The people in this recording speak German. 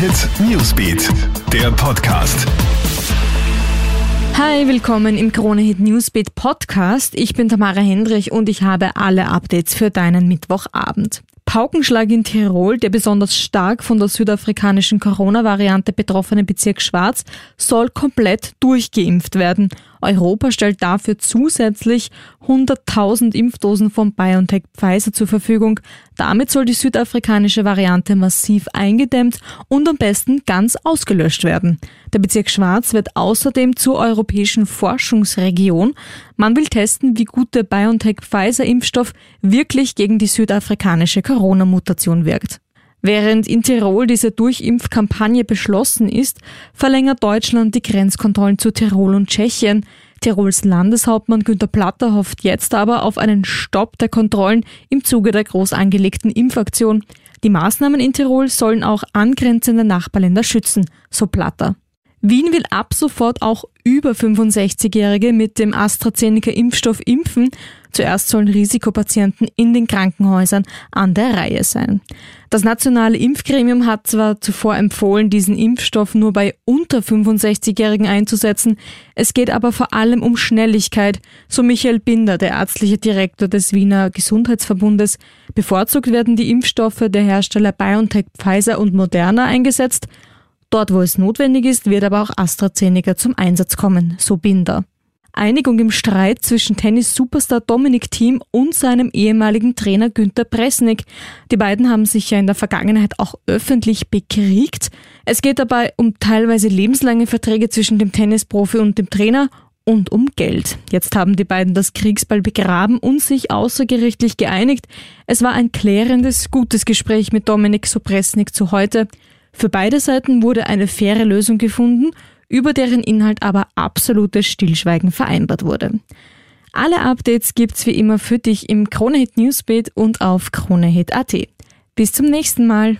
Hit Newsbeat, der Podcast. Hi, willkommen im Krone Hit Newsbeat Podcast. Ich bin Tamara Hendrich und ich habe alle Updates für deinen Mittwochabend. Paukenschlag in Tirol, der besonders stark von der südafrikanischen Corona-Variante betroffene Bezirk Schwarz, soll komplett durchgeimpft werden. Europa stellt dafür zusätzlich 100.000 Impfdosen von BioNTech Pfizer zur Verfügung. Damit soll die südafrikanische Variante massiv eingedämmt und am besten ganz ausgelöscht werden. Der Bezirk Schwarz wird außerdem zur europäischen Forschungsregion. Man will testen, wie gut der BioNTech Pfizer Impfstoff wirklich gegen die südafrikanische Corona-Mutation wirkt. Während in Tirol diese Durchimpfkampagne beschlossen ist, verlängert Deutschland die Grenzkontrollen zu Tirol und Tschechien. Tirols Landeshauptmann Günter Platter hofft jetzt aber auf einen Stopp der Kontrollen im Zuge der groß angelegten Impfaktion. Die Maßnahmen in Tirol sollen auch angrenzende Nachbarländer schützen, so Platter. Wien will ab sofort auch über 65-Jährige mit dem AstraZeneca-Impfstoff impfen. Zuerst sollen Risikopatienten in den Krankenhäusern an der Reihe sein. Das nationale Impfgremium hat zwar zuvor empfohlen, diesen Impfstoff nur bei unter 65-Jährigen einzusetzen, es geht aber vor allem um Schnelligkeit, so Michael Binder, der ärztliche Direktor des Wiener Gesundheitsverbundes. Bevorzugt werden die Impfstoffe der Hersteller BioNTech, Pfizer und Moderna eingesetzt – Dort, wo es notwendig ist, wird aber auch AstraZeneca zum Einsatz kommen, so Binder. Einigung im Streit zwischen Tennis-Superstar Dominik Thiem und seinem ehemaligen Trainer Günter Presnik. Die beiden haben sich ja in der Vergangenheit auch öffentlich bekriegt. Es geht dabei um teilweise lebenslange Verträge zwischen dem Tennisprofi und dem Trainer und um Geld. Jetzt haben die beiden das Kriegsball begraben und sich außergerichtlich geeinigt. Es war ein klärendes, gutes Gespräch mit Dominik Sopresnik zu heute. Für beide Seiten wurde eine faire Lösung gefunden, über deren Inhalt aber absolutes Stillschweigen vereinbart wurde. Alle Updates gibt's wie immer für dich im Kronehit Newsbeat und auf kronehit.at. Bis zum nächsten Mal.